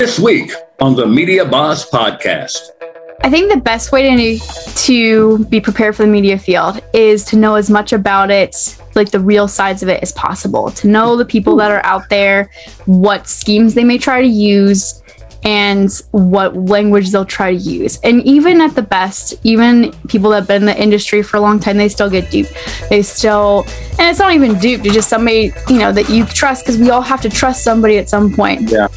This week on the Media Boss Podcast. I think the best way to to be prepared for the media field is to know as much about it, like the real sides of it as possible. To know the people that are out there, what schemes they may try to use, and what language they'll try to use. And even at the best, even people that have been in the industry for a long time, they still get duped. They still, and it's not even duped, it's just somebody, you know, that you trust because we all have to trust somebody at some point. Yeah.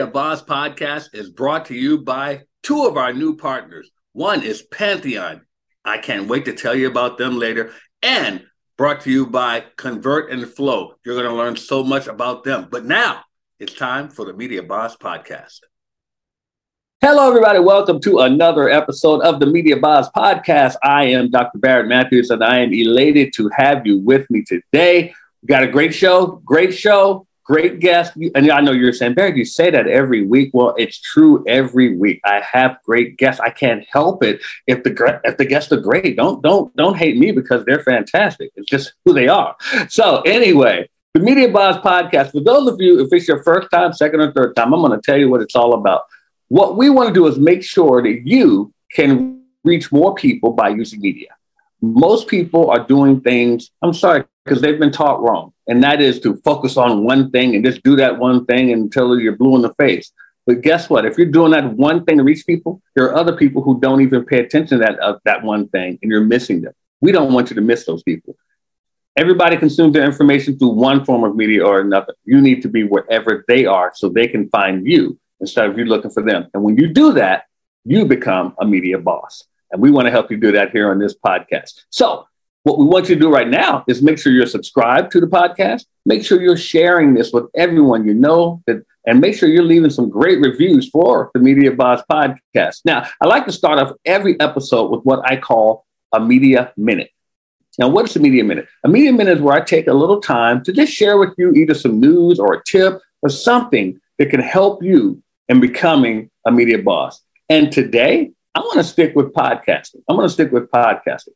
Media Boss Podcast is brought to you by two of our new partners. One is Pantheon. I can't wait to tell you about them later. And brought to you by Convert and Flow. You're going to learn so much about them. But now it's time for the Media Boss Podcast. Hello, everybody. Welcome to another episode of the Media Boss Podcast. I am Dr. Barrett Matthews, and I am elated to have you with me today. We got a great show, great show great guest. And I know you're saying, Barry, you say that every week. Well, it's true every week. I have great guests. I can't help it if the if the guests are great. Don't don't don't hate me because they're fantastic. It's just who they are. So anyway, the Media Boss Podcast. For those of you, if it's your first time, second or third time, I'm going to tell you what it's all about. What we want to do is make sure that you can reach more people by using media. Most people are doing things. I'm sorry because they've been taught wrong and that is to focus on one thing and just do that one thing until you're blue in the face. But guess what? If you're doing that one thing to reach people, there are other people who don't even pay attention to that uh, that one thing, and you're missing them. We don't want you to miss those people. Everybody consumes their information through one form of media or another. You need to be wherever they are so they can find you instead of you looking for them. And when you do that, you become a media boss. And we want to help you do that here on this podcast. So what we want you to do right now is make sure you're subscribed to the podcast. Make sure you're sharing this with everyone you know that, and make sure you're leaving some great reviews for the Media Boss podcast. Now, I like to start off every episode with what I call a media minute. Now, what's a media minute? A media minute is where I take a little time to just share with you either some news or a tip or something that can help you in becoming a media boss. And today, I want to stick with podcasting. I'm going to stick with podcasting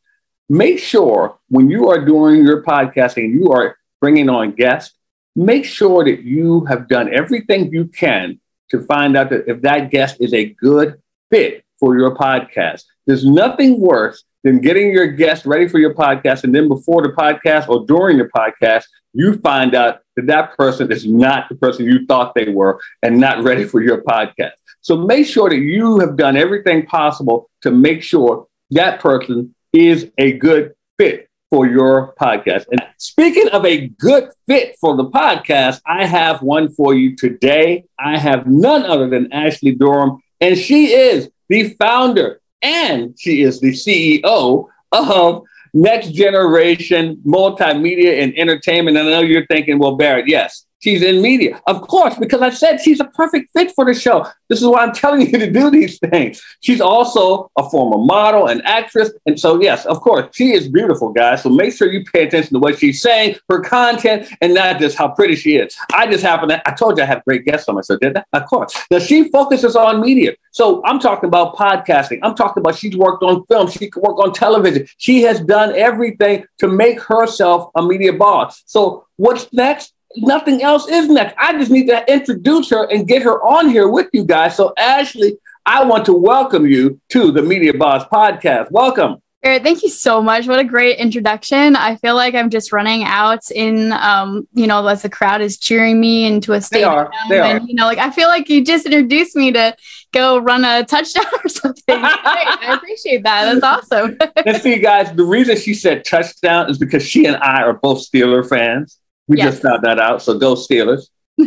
make sure when you are doing your podcasting, you are bringing on guests, make sure that you have done everything you can to find out that if that guest is a good fit for your podcast. There's nothing worse than getting your guest ready for your podcast. And then before the podcast or during the podcast, you find out that that person is not the person you thought they were and not ready for your podcast. So make sure that you have done everything possible to make sure that person is a good fit for your podcast. And speaking of a good fit for the podcast, I have one for you today. I have none other than Ashley Durham, and she is the founder and she is the CEO of Next Generation Multimedia and Entertainment. And I know you're thinking, well, Barrett, yes, She's in media. Of course, because I said she's a perfect fit for the show. This is why I'm telling you to do these things. She's also a former model and actress. And so, yes, of course, she is beautiful, guys. So make sure you pay attention to what she's saying, her content, and not just how pretty she is. I just happen to, I told you I have great guests on my show, did I? Of course. Now, she focuses on media. So I'm talking about podcasting. I'm talking about she's worked on film. She can work on television. She has done everything to make herself a media boss. So what's next? Nothing else is next. I just need to introduce her and get her on here with you guys. So, Ashley, I want to welcome you to the Media Boss podcast. Welcome. Eric, Thank you so much. What a great introduction. I feel like I'm just running out in, um, you know, as the crowd is cheering me into a stadium. They are. They and, are. you know, like I feel like you just introduced me to go run a touchdown or something. I appreciate that. That's awesome. and see, guys, the reason she said touchdown is because she and I are both Steeler fans. We yes. just found that out. So go Steelers.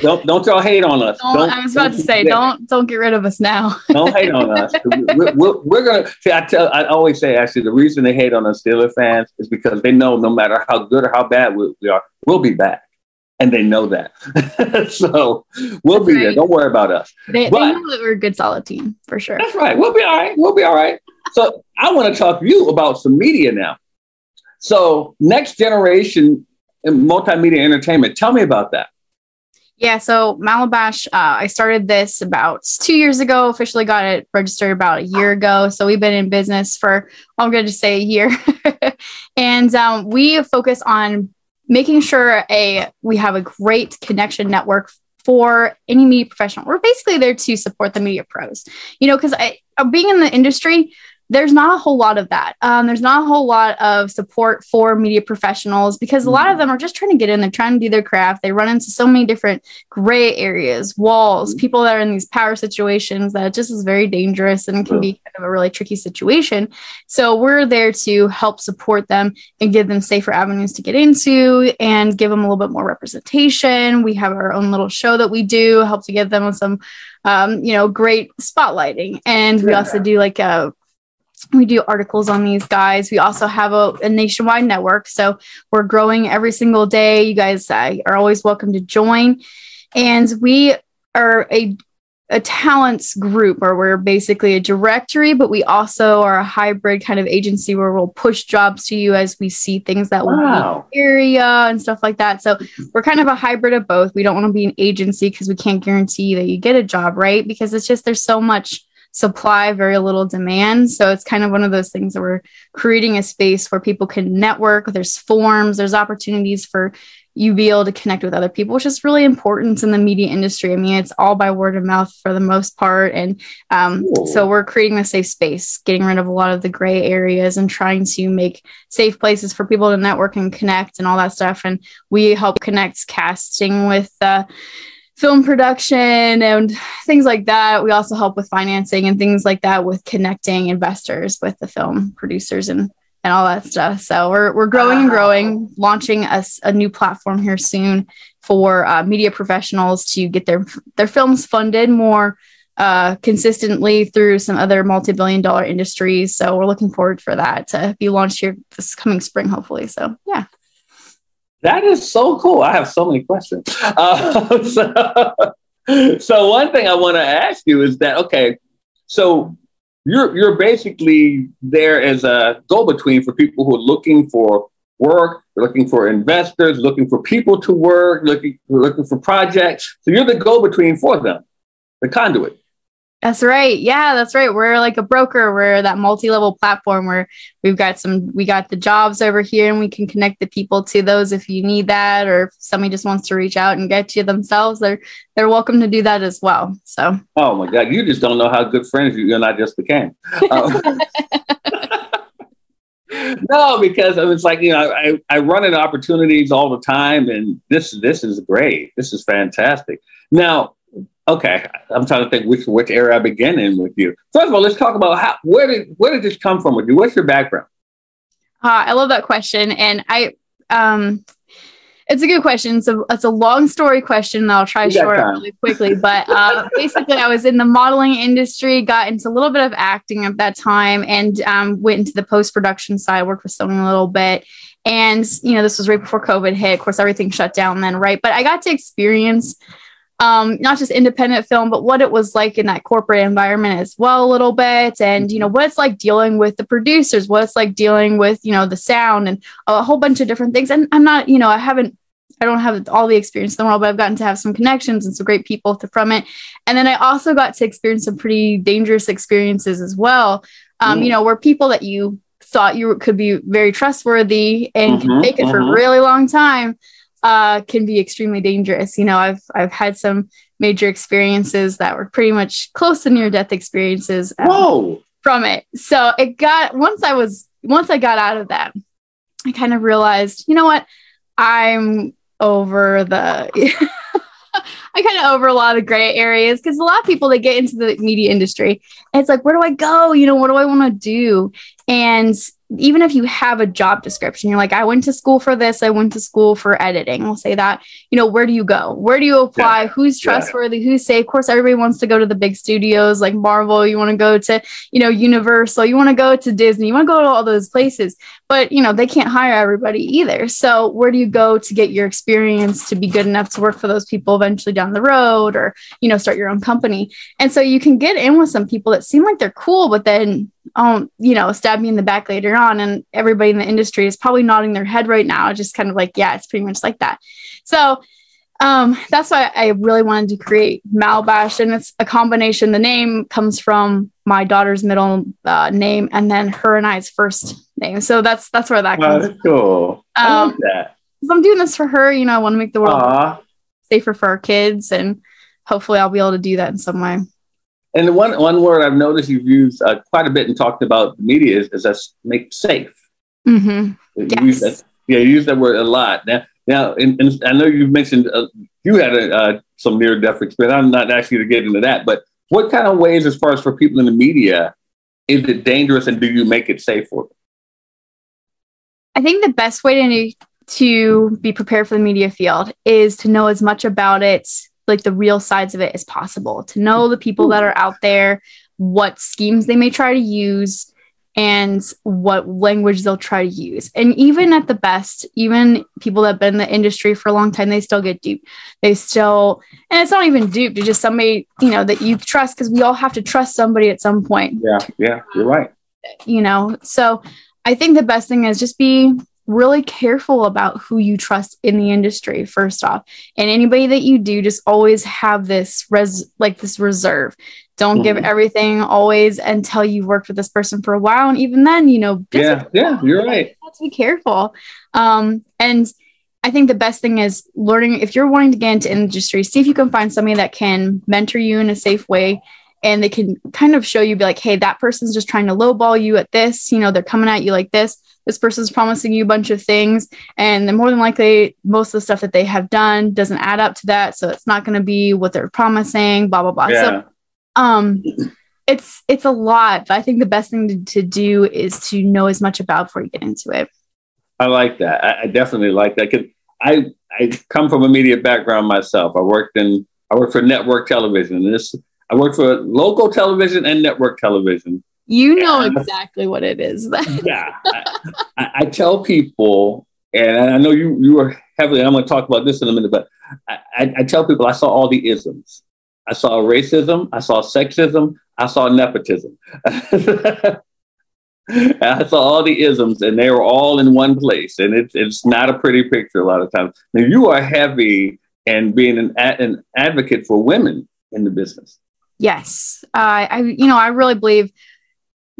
don't don't y'all hate on us. Don't, I was about to say, don't don't get rid of us now. don't hate on us. We're, we're, we're, gonna see. I tell. I always say actually the reason they hate on us Steelers fans is because they know no matter how good or how bad we, we are, we'll be back, and they know that. so we'll that's be right. there. Don't worry about us. They, but, they know that we're a good solid team for sure. That's right. We'll be all right. We'll be all right. So I want to talk to you about some media now. So next generation multimedia entertainment. Tell me about that. Yeah, so Malibash, uh, I started this about two years ago. Officially got it registered about a year ago. So we've been in business for, I'm going to say a year, and um, we focus on making sure a we have a great connection network for any media professional. We're basically there to support the media pros, you know, because I being in the industry, there's not a whole lot of that. Um, there's not a whole lot of support for media professionals because a lot of mm-hmm. them are just trying to get in. They're trying to do their craft. They run into so many different gray areas, walls, mm-hmm. people that are in these power situations that just is very dangerous and can be kind of a really tricky situation. So we're there to help support them and give them safer avenues to get into and give them a little bit more representation. We have our own little show that we do, help to give them some um, you know, great spotlighting. And we also do like a we do articles on these guys. We also have a, a, nationwide network. So we're growing every single day. You guys uh, are always welcome to join. And we are a, a talents group where we're basically a directory, but we also are a hybrid kind of agency where we'll push jobs to you as we see things that wow. will be area and stuff like that. So we're kind of a hybrid of both. We don't want to be an agency because we can't guarantee that you get a job, right? Because it's just there's so much supply, very little demand. So it's kind of one of those things that we're creating a space where people can network. There's forums, there's opportunities for you be able to connect with other people, which is really important in the media industry. I mean, it's all by word of mouth for the most part. And um, so we're creating a safe space, getting rid of a lot of the gray areas and trying to make safe places for people to network and connect and all that stuff. And we help connect casting with, uh, film production and things like that. We also help with financing and things like that with connecting investors with the film producers and and all that stuff. So we're we're growing and growing, launching a, a new platform here soon for uh, media professionals to get their their films funded more uh, consistently through some other multi-billion dollar industries. So we're looking forward for that to be launched here this coming spring, hopefully. So yeah. That is so cool. I have so many questions. Uh, so, so, one thing I want to ask you is that okay, so you're you're basically there as a go-between for people who are looking for work, looking for investors, looking for people to work, looking looking for projects. So you're the go-between for them, the conduit. That's right. Yeah, that's right. We're like a broker. We're that multi-level platform where we've got some we got the jobs over here and we can connect the people to those if you need that or if somebody just wants to reach out and get you themselves, they're they're welcome to do that as well. So Oh my God, you just don't know how good friends you and I just became. Um, no, because it's like, you know, I, I run into opportunities all the time and this this is great. This is fantastic. Now Okay, I'm trying to think which which area I begin in with you. First of all, let's talk about how where did where did this come from with you? What's your background? Uh, I love that question, and I um, it's a good question. So it's a long story question that I'll try to short really quickly. But uh, basically, I was in the modeling industry, got into a little bit of acting at that time, and um, went into the post production side. Worked with Sony a little bit, and you know this was right before COVID hit. Of course, everything shut down then, right? But I got to experience um, not just independent film, but what it was like in that corporate environment as well, a little bit. And, you know, what it's like dealing with the producers, what it's like dealing with, you know, the sound and a whole bunch of different things. And I'm not, you know, I haven't, I don't have all the experience in the world, but I've gotten to have some connections and some great people to, from it. And then I also got to experience some pretty dangerous experiences as well, um, you know, where people that you thought you could be very trustworthy and mm-hmm, can make it mm-hmm. for a mm-hmm. really long time uh, can be extremely dangerous. You know, I've I've had some major experiences that were pretty much close to near death experiences um, from it. So it got once I was once I got out of that, I kind of realized, you know what, I'm over the. I kind of over a lot of gray areas because a lot of people that get into the media industry, it's like, where do I go? You know, what do I want to do? And even if you have a job description, you're like, I went to school for this, I went to school for editing. We'll say that, you know, where do you go? Where do you apply? Yeah. Who's trustworthy? Yeah. Who's safe? Of course, everybody wants to go to the big studios like Marvel. You want to go to, you know, Universal. You want to go to Disney. You want to go to all those places, but, you know, they can't hire everybody either. So, where do you go to get your experience to be good enough to work for those people eventually down the road or, you know, start your own company? And so you can get in with some people that seem like they're cool, but then um, you know, stab me in the back later on. And everybody in the industry is probably nodding their head right now, just kind of like, yeah, it's pretty much like that. So Um, that's why I really wanted to create Malibash, and it's a combination. The name comes from my daughter's middle uh, name, and then her and I's first name. So that's that's where that comes. Oh, that's cool. I Um, like that. So I'm doing this for her. You know, I want to make the world Aw. safer for our kids, and hopefully, I'll be able to do that in some way. And the one one word I've noticed you've used uh, quite a bit and talked about the media is, is that make safe. hmm You Yes. use that, yeah, you use that word a lot. Now, now, and, and I know you've mentioned uh, you had a, uh, some near death experience. I'm not asking you to get into that, but what kind of ways, as far as for people in the media, is it dangerous, and do you make it safe for them? I think the best way to to be prepared for the media field is to know as much about it, like the real sides of it as possible. To know hmm. the people that are out there, what schemes they may try to use, and what language they'll try to use. And even at the best, even people that have been in the industry for a long time, they still get duped. They still, and it's not even duped, it's just somebody, you know, that you trust because we all have to trust somebody at some point Yeah, yeah, you're right. you know so i think the best thing is just be really careful about who you trust in the industry first off and anybody that you do just always have this res like this reserve don't give Mhm. everything always until you've worked with this person for a while and even then you know Yeah, yeah, you're right. have to be careful. Um, and I think the best thing is learning if you're wanting to get into industry, see if you can find somebody that can mentor you in a safe way and they can kind of show you, be like, hey, that person's just trying to lowball you at this. You know, they're coming at you like this. This person's promising you a bunch of things. And then more than likely, most of the stuff that they have done doesn't add up to that. So it's not going to be what they're promising, blah, blah, blah. Yeah. So um it's it's a lot but i think the best thing to, to do is to know as much about before you get into it I like that. I, I definitely like that because I I come from a media background myself. I worked in I worked for network television. And this I worked for local television and network television. you know exactly what it is Yeah, I, I, I tell people, and I know you you were heavily. I'm going to talk about this in a minute, but I, I, I tell people I saw all the isms. I saw racism. I saw sexism. I saw nepotism. I saw all the isms, and they were all in one place, and it's it's not a pretty picture a lot of times. Now you are heavy and being an an advocate for women in the business. Yes. Uh, i you know i really believe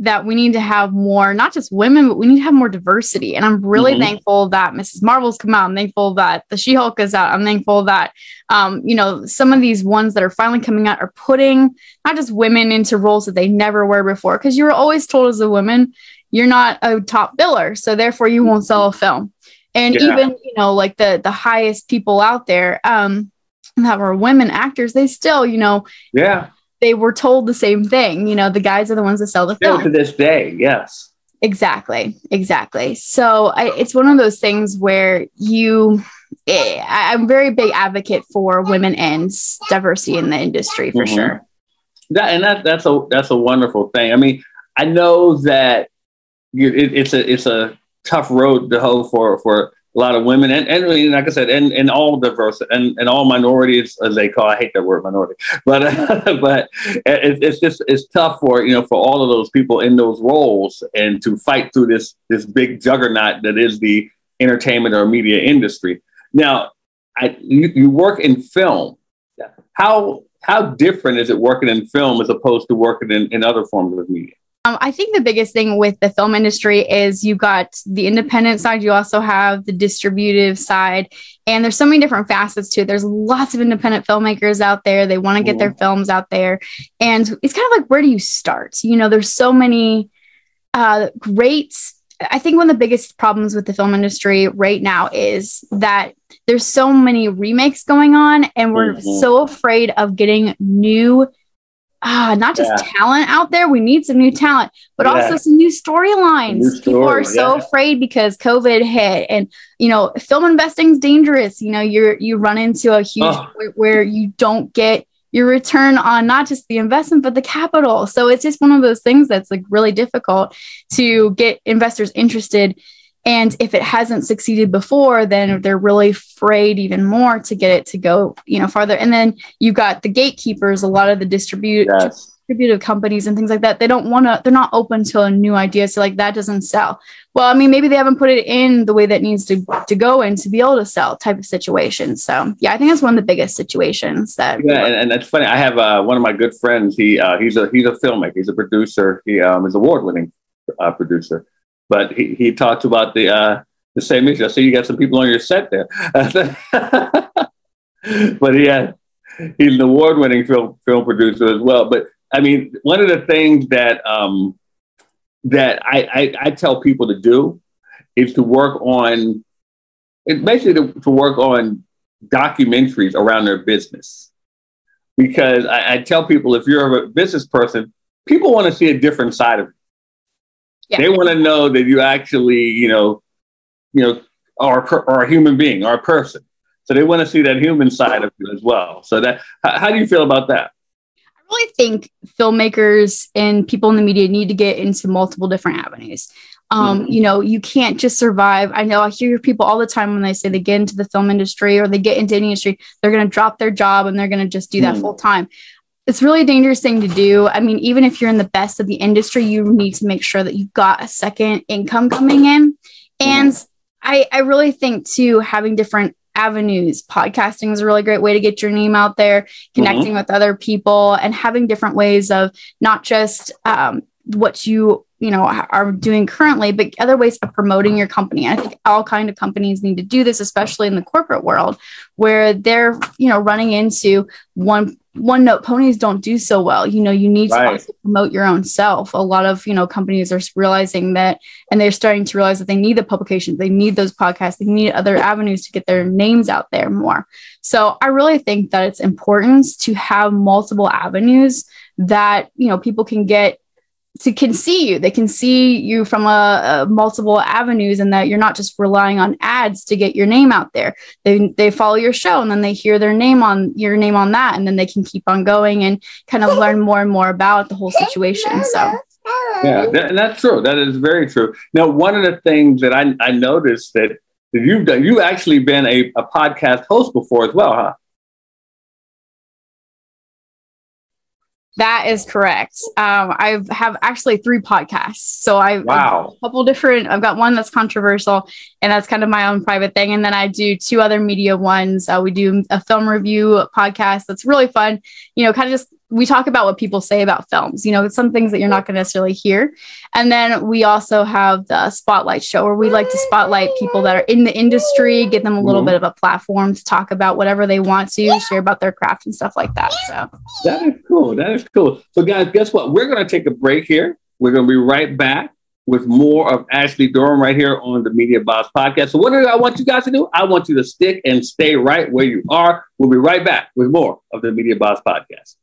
that we need to have more not just women but we need to have more diversity. And i'm really Mhm. thankful that mrs marvel's come out. I'm thankful that the she-hulk is out. I'm thankful that um, you know some of these ones that are finally coming out are putting not just women into roles that they never were before. Because you were always told as a woman you're not a top biller so therefore you won't sell a film. And Yeah. even you know like the the highest people out there um that were women actors they still you know Yeah, they were told the same thing you know the guys are the ones that sell the still film to this day, yes. Exactly, exactly. So I, it's one of those things where you, eh, I- I'm very big advocate for women and diversity in the industry for Mhm. sure. That and that that's a that's a wonderful thing. I mean, I know that you, it, it's a it's a tough road to hoe for for a lot of women and and like I said, and and all diverse and and all minorities as they call. I hate that word minority, but uh, but it, it's just it's tough for you know for all of those people in those roles and to fight through this this big juggernaut that is the entertainment or media industry. Now, I you, you work in film. How how different is it working in film as opposed to working in, in other forms of media? Um, I think the biggest thing with the film industry is you got the independent side, you also have the distributive side, and there's so many different facets to it. There's lots of independent filmmakers out there. They want to get their films out there, and it's kind of like where do you start? You know, there's so many uh, great. I think one of the biggest problems with the film industry right now is that there's so many remakes going on, and we're Mhm. so afraid of getting new ah, not just Yeah. talent out there. We need some new talent, but Yeah. also some new storylines. New People are so yeah. afraid because COVID hit, and you know, film investing is dangerous. You know, you're you run into a huge Oh. point where you don't get your return on not just the investment but the capital. So it's just one of those things that's like really difficult to get investors interested. And if it hasn't succeeded before, then they're really afraid even more to get it to go, you know, farther. And then you've got the gatekeepers, a lot of the distribute Yes. distributive companies and things like that, they don't want to, they're not open to a new idea. So like that doesn't sell. Well, I mean, maybe they haven't put it in the way that needs to, to go in to be able to sell type of situation. So yeah, I think that's one of the biggest situations that. Yeah. And, and that's funny. I have uh, one of my good friends. He, uh, he's a, he's a filmmaker. He's a producer. He um, is award winning uh, producer, but he, he talks about the, uh, the same issue. I see you got some people on your set there. but yeah, he's an award-winning film film producer as well. But I mean, one of the things that um, that I, I, I tell people to do is to work on basically to, to work on documentaries around their business. Because I, I, tell people if you're a business person, people want to see a different side of you. Yeah. They want to know that you actually, you know, you know, are, are a human being, are a person. So they want to see that human side of you as well. So that how, how do you feel about that? I really think filmmakers and people in the media need to get into multiple different avenues. Um, mm-hmm. You know, you can't just survive. I know I hear people all the time when they say they get into the film industry or they get into any industry, they're going to drop their job and they're going to just do that mm-hmm. full time. It's really a dangerous thing to do. I mean, even if you're in the best of the industry, you need to make sure that you've got a second income coming in. And mm-hmm. I, I really think too, having different avenues. Podcasting is a really great way to get your name out there, connecting mm-hmm. with other people, and having different ways of not just um, what you you know are doing currently but other ways of promoting your company. I think all kind of companies need to do this especially in the corporate world where they're you know running into one one note ponies don't do so well. You know you need right. to also promote your own self. A lot of you know companies are realizing that and they're starting to realize that they need the publications they need those podcasts they need other avenues to get their names out there more. So i really think that it's important to have multiple avenues that you know people can get to can see you. They can see you from a, a, multiple avenues and that you're not just relying on ads to get your name out there. They they follow your show and then they hear their name on your name on that and then they can keep on going and kind of learn more and more about the whole situation so. Yeah that, that's true. That is very true. Now one of the things that i, I noticed that, that you've done you've actually been a, a podcast host before as well huh That is correct. Um, I have actually three podcasts. So I wow. a couple different. I've got one that's controversial, and that's kind of my own private thing. And then I do two other media ones. Uh, we do a film review podcast that's really fun. You know, kind of just we talk about what people say about films. You know, some things that you're not going to necessarily hear. And then we also have the spotlight show where we like to spotlight people that are in the industry, give them a little mm-hmm. bit of a platform to talk about whatever they want to, share about their craft and stuff like that. So that is cool. That is cool. So, guys, guess what? We're going to take a break here. We're going to be right back with more of Ashley Durham right here on the Media Boss podcast. So, what do I want you guys to do? I want you to stick and stay right where you are. We'll be right back with more of the Media Boss podcast.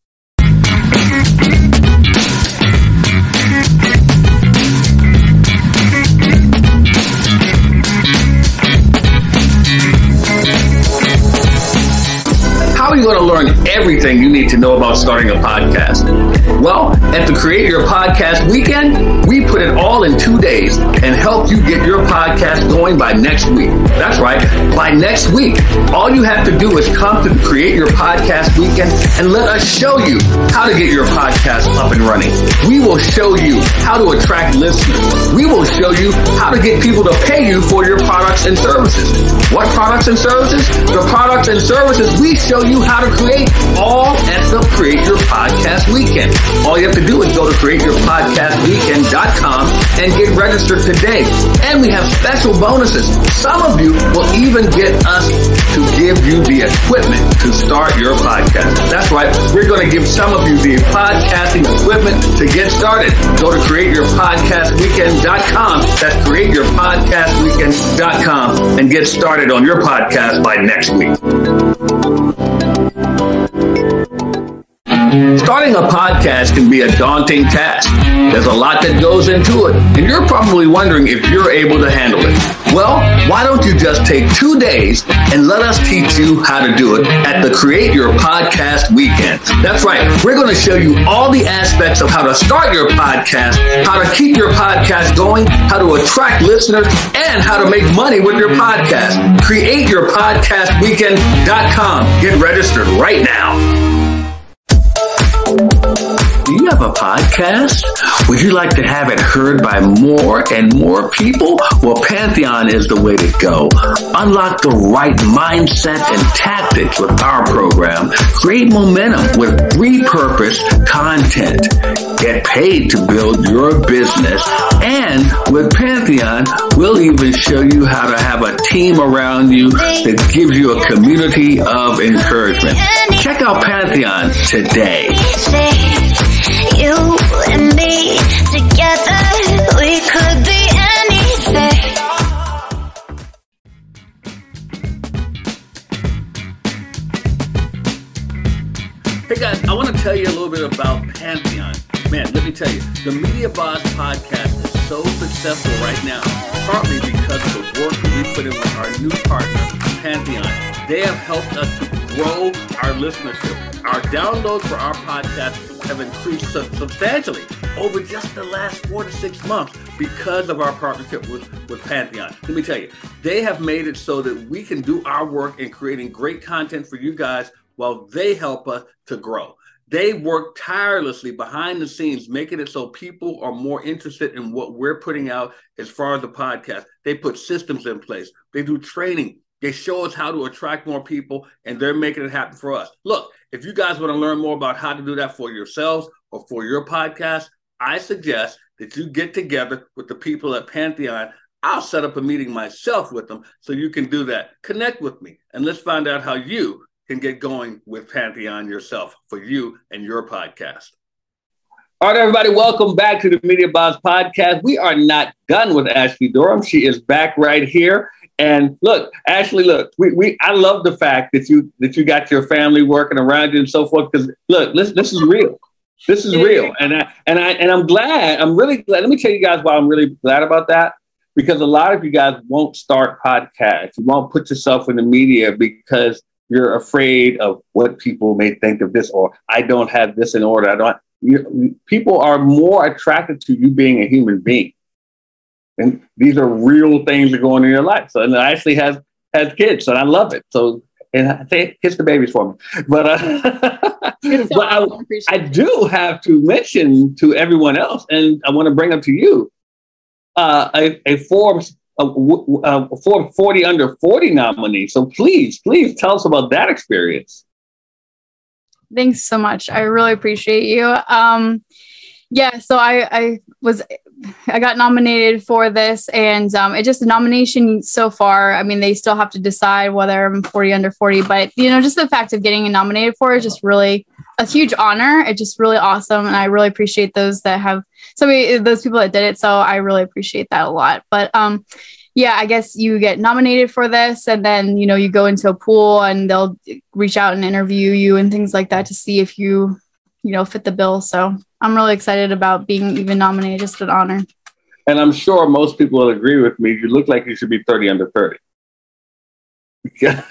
How are you going to learn everything you need to know about starting a podcast? Well, at the Create Your Podcast weekend, we put it all in two days and help you get your podcast going by next week. That's right, by next week. All you have to do is come to the Create Your Podcast weekend and let us show you how to get your podcast up and running. We will show you how to attract listeners. We will show you how to get people to pay you for your products and services. What products and services? The products and services we show you how to create all at the Create Your Podcast Weekend. All you have to do is go to createyourpodcastweekend.com and get registered today. And we have special bonuses. Some of you will even get us to give you the equipment to start your podcast. That's right. We're going to give some of you the podcasting equipment to get started. Go to createyourpodcastweekend.com. That's createyourpodcastweekend.com and get started on your podcast by next week. Starting a podcast can be a daunting task. There's a lot that goes into it, and you're probably wondering if you're able to handle it. Well, why don't you just take two days and let us teach you how to do it at the Create Your Podcast Weekend. That's right. We're going to show you all the aspects of how to start your podcast, how to keep your podcast going, how to attract listeners, and how to make money with your podcast. CreateYourPodcastWeekend.com. Get registered right now. Podcast? Would you like to have it heard by more and more people? Well, Pantheon is the way to go. Unlock the right mindset and tactics with our program. Create momentum with repurposed content. Get paid to build your business. And with Pantheon, we'll even show you how to have a team around you that gives you a community of encouragement. Check out Pantheon today. Together, we could be anything. Hey guys, I want to tell you a little bit about Pantheon. Man, let me tell you, the Media Boss podcast is so successful right now, partly because of the work we put in with our new partner, Pantheon. They have helped us grow our listenership. Our downloads for our podcast have increased substantially over just the last four to six months because of our partnership with, with Pantheon. Let me tell you, they have made it so that we can do our work in creating great content for you guys while they help us to grow. They work tirelessly behind the scenes, making it so people are more interested in what we're putting out as far as the podcast. They put systems in place, they do training, they show us how to attract more people, and they're making it happen for us. Look, if you guys want to learn more about how to do that for yourselves or for your podcast, I suggest that you get together with the people at Pantheon. I'll set up a meeting myself with them so you can do that. Connect with me and let's find out how you can get going with Pantheon yourself for you and your podcast. All right, everybody, welcome back to the Media Boss Podcast. We are not done with Ashley Durham. She is back right here. And look, Ashley, look, we, we I love the fact that you that you got your family working around you and so forth. Because look, this this is real. This is real. And I and I and I'm glad, I'm really glad. Let me tell you guys why I'm really glad about that. Because a lot of you guys won't start podcasts. You won't put yourself in the media because you're afraid of what people may think of this, or I don't have this in order. I don't you, people are more attracted to you being a human being and these are real things that go on in your life. So, and Ashley has has kids, and I love it. So, and I say, kiss the babies for me. But, uh, but I, I, do have to mention to everyone else, and I want to bring up to you uh, a, a Forbes a, a Forbes 40 under 40 nominee. So please, please tell us about that experience. Thanks so much. I really appreciate you. Um, yeah, so I, I was I got nominated for this, and um, it just a nomination so far. I mean, they still have to decide whether I'm 40 under 40, but you know, just the fact of getting nominated for is just really a huge honor. It's just really awesome, and I really appreciate those that have so those people that did it. So I really appreciate that a lot. But um, yeah, I guess you get nominated for this, and then you know you go into a pool, and they'll reach out and interview you and things like that to see if you you know fit the bill. So I'm really excited about being even nominated. Just an honor. And I'm sure most people will agree with me. You look like you should be 30 under 30.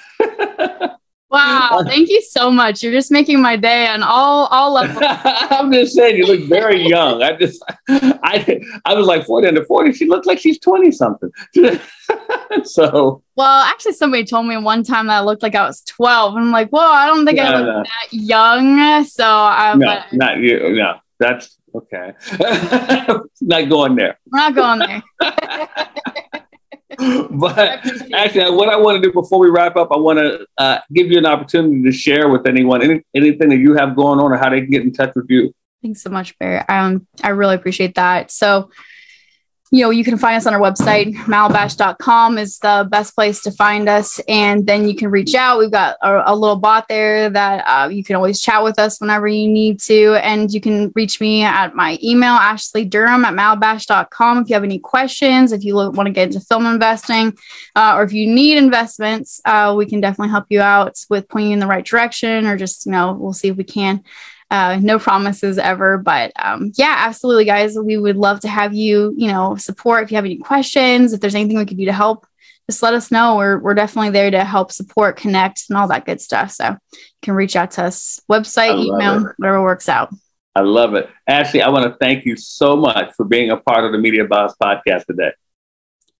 wow, thank you so much. You're just making my day on all all levels. I'm just saying you look very young. I just I I was like 40 under 40. She looks like she's 20 something. so well, actually somebody told me one time that I looked like I was 12. And I'm like, well, I don't think I look no. that young. So I no, not you. No that's okay. not going there. We're not going there. but actually, what I want to do before we wrap up, I want to uh, give you an opportunity to share with anyone any, anything that you have going on or how they can get in touch with you. Thanks so much, Barry. Um, I really appreciate that. So, you know, you can find us on our website. Malibash.com is the best place to find us. And then you can reach out. We've got a, a little bot there that uh, you can always chat with us whenever you need to. And you can reach me at my email, Ashley Durham at malibash.com. If you have any questions, if you want to get into film investing, uh, or if you need investments, uh, we can definitely help you out with pointing you in the right direction, or just, you know, we'll see if we can. Uh, no promises ever, but um, yeah, absolutely, guys. We would love to have you, you know, support if you have any questions, if there's anything we could do to help, just let us know. We're, we're definitely there to help support, connect, and all that good stuff. So you can reach out to us, website, email, it. whatever works out. I love it. Ashley, I want to thank you so much for being a part of the Media Boss podcast today.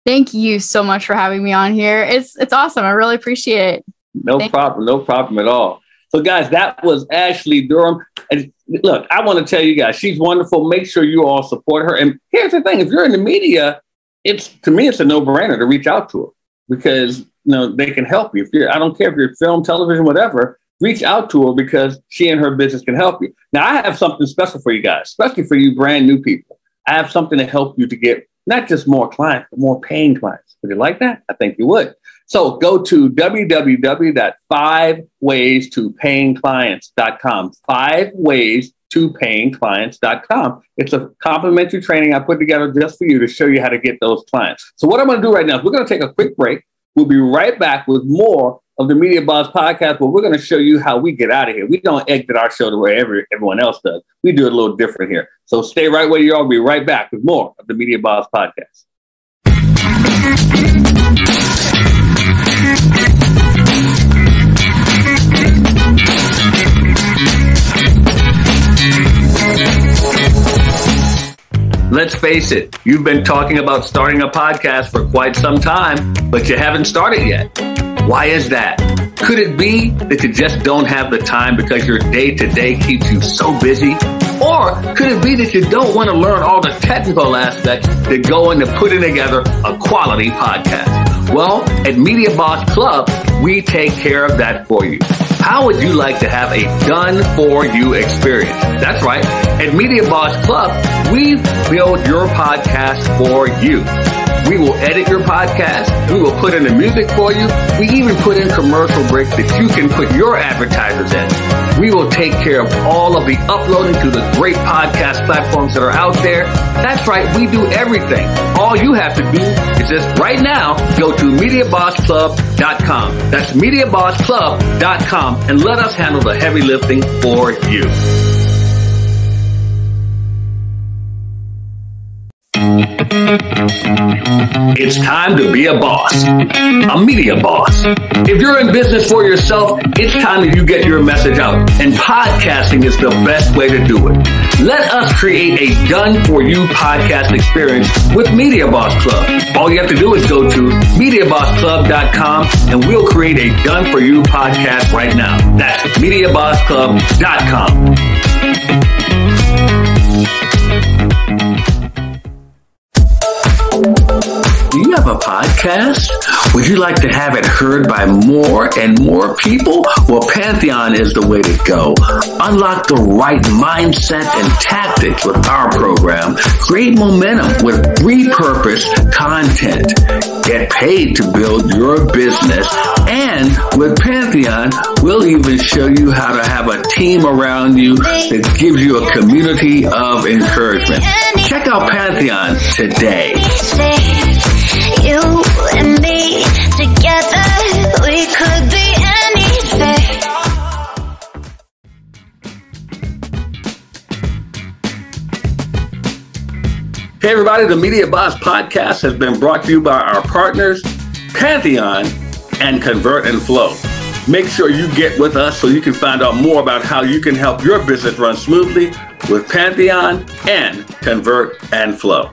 Thank you so much for having me on here. It's it's awesome. I really appreciate it. No thank problem. You. No problem at all. So, guys, that was Ashley Durham. And look, I want to tell you guys, she's wonderful. Make sure you all support her. And here's the thing: if you're in the media, it's to me, it's a no-brainer to reach out to her because you know they can help you. If you're, I don't care if you're film, television, whatever, reach out to her because she and her business can help you. Now, I have something special for you guys, especially for you brand new people. I have something to help you to get not just more clients, but more paying clients. Would you like that? I think you would. So go to www.5ways2payingclients.com. Five ways to payingclients.com. It's a complimentary training I put together just for you to show you how to get those clients. So what I'm going to do right now is we're going to take a quick break. We'll be right back with more of the Media Boss podcast, but we're going to show you how we get out of here. We don't exit our show the way every, everyone else does. We do it a little different here. So stay right where you are. We'll be right back with more of the Media Boss podcast. Let's face it, you've been talking about starting a podcast for quite some time, but you haven't started yet. Why is that? Could it be that you just don't have the time because your day to day keeps you so busy? Or could it be that you don't want to learn all the technical aspects that go into putting together a quality podcast? Well, at Media Boss Club, we take care of that for you. How would you like to have a done for you experience? That's right. At Media Boss Club, we build your podcast for you. We will edit your podcast. We will put in the music for you. We even put in commercial breaks that you can put your advertisers in. We will take care of all of the uploading to the great podcast platforms that are out there. That's right. We do everything. All you have to do is just right now go to MediaBossClub.com. That's MediaBossClub.com and let us handle the heavy lifting for you. It's time to be a boss, a media boss. If you're in business for yourself, it's time that you get your message out. And podcasting is the best way to do it. Let us create a done for you podcast experience with Media Boss Club. All you have to do is go to MediaBossClub.com and we'll create a done for you podcast right now. That's MediaBossClub.com. podcast? Would you like to have it heard by more and more people? Well, Pantheon is the way to go. Unlock the right mindset and tactics with our program. Create momentum with repurposed content. Get paid to build your business. And with Pantheon, we'll even show you how to have a team around you that gives you a community of encouragement. Check out Pantheon today. Hey, everybody, the Media Boss podcast has been brought to you by our partners, Pantheon and Convert and Flow. Make sure you get with us so you can find out more about how you can help your business run smoothly with Pantheon and Convert and Flow.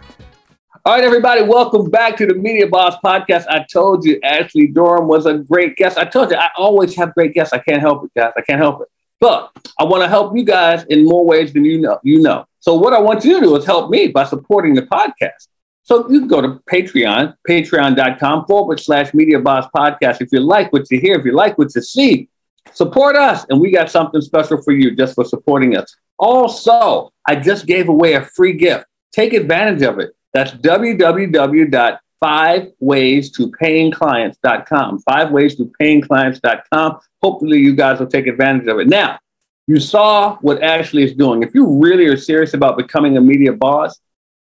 All right, everybody, welcome back to the Media Boss podcast. I told you Ashley Durham was a great guest. I told you I always have great guests. I can't help it, guys. I can't help it. But I want to help you guys in more ways than you know. You know. So what I want you to do is help me by supporting the podcast. So you can go to Patreon, patreon.com forward slash Media Boss podcast. If you like what you hear, if you like what you see, support us. And we got something special for you just for supporting us. Also, I just gave away a free gift. Take advantage of it. That's www.fiveways2payingclients.com. Five ways to payingclients.com. Hopefully, you guys will take advantage of it. Now, you saw what Ashley is doing. If you really are serious about becoming a media boss,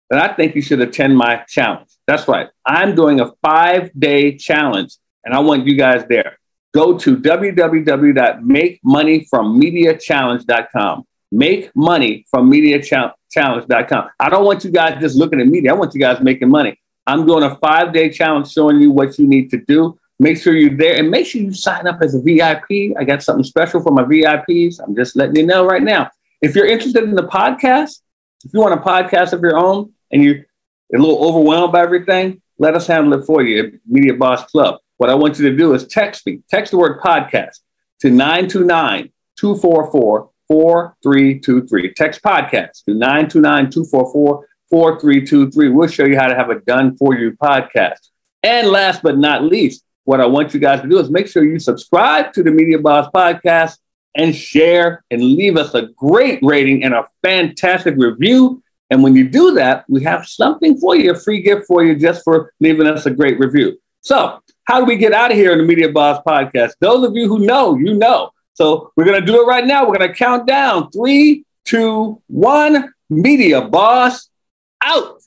then I think you should attend my challenge. That's right. I'm doing a five day challenge, and I want you guys there. Go to www.makemoneyfrommediachallenge.com. Make money from mediachallenge.com. I don't want you guys just looking at media. I want you guys making money. I'm doing a five day challenge showing you what you need to do. Make sure you're there and make sure you sign up as a VIP. I got something special for my VIPs. I'm just letting you know right now. If you're interested in the podcast, if you want a podcast of your own and you're a little overwhelmed by everything, let us handle it for you at Media Boss Club. What I want you to do is text me, text the word podcast to 929 244 4323. Text podcast to 929 244 4323. We'll show you how to have a done for you podcast. And last but not least, what I want you guys to do is make sure you subscribe to the Media Boss podcast and share and leave us a great rating and a fantastic review. And when you do that, we have something for you, a free gift for you just for leaving us a great review. So, how do we get out of here in the Media Boss podcast? Those of you who know, you know. So, we're going to do it right now. We're going to count down three, two, one. Media Boss out.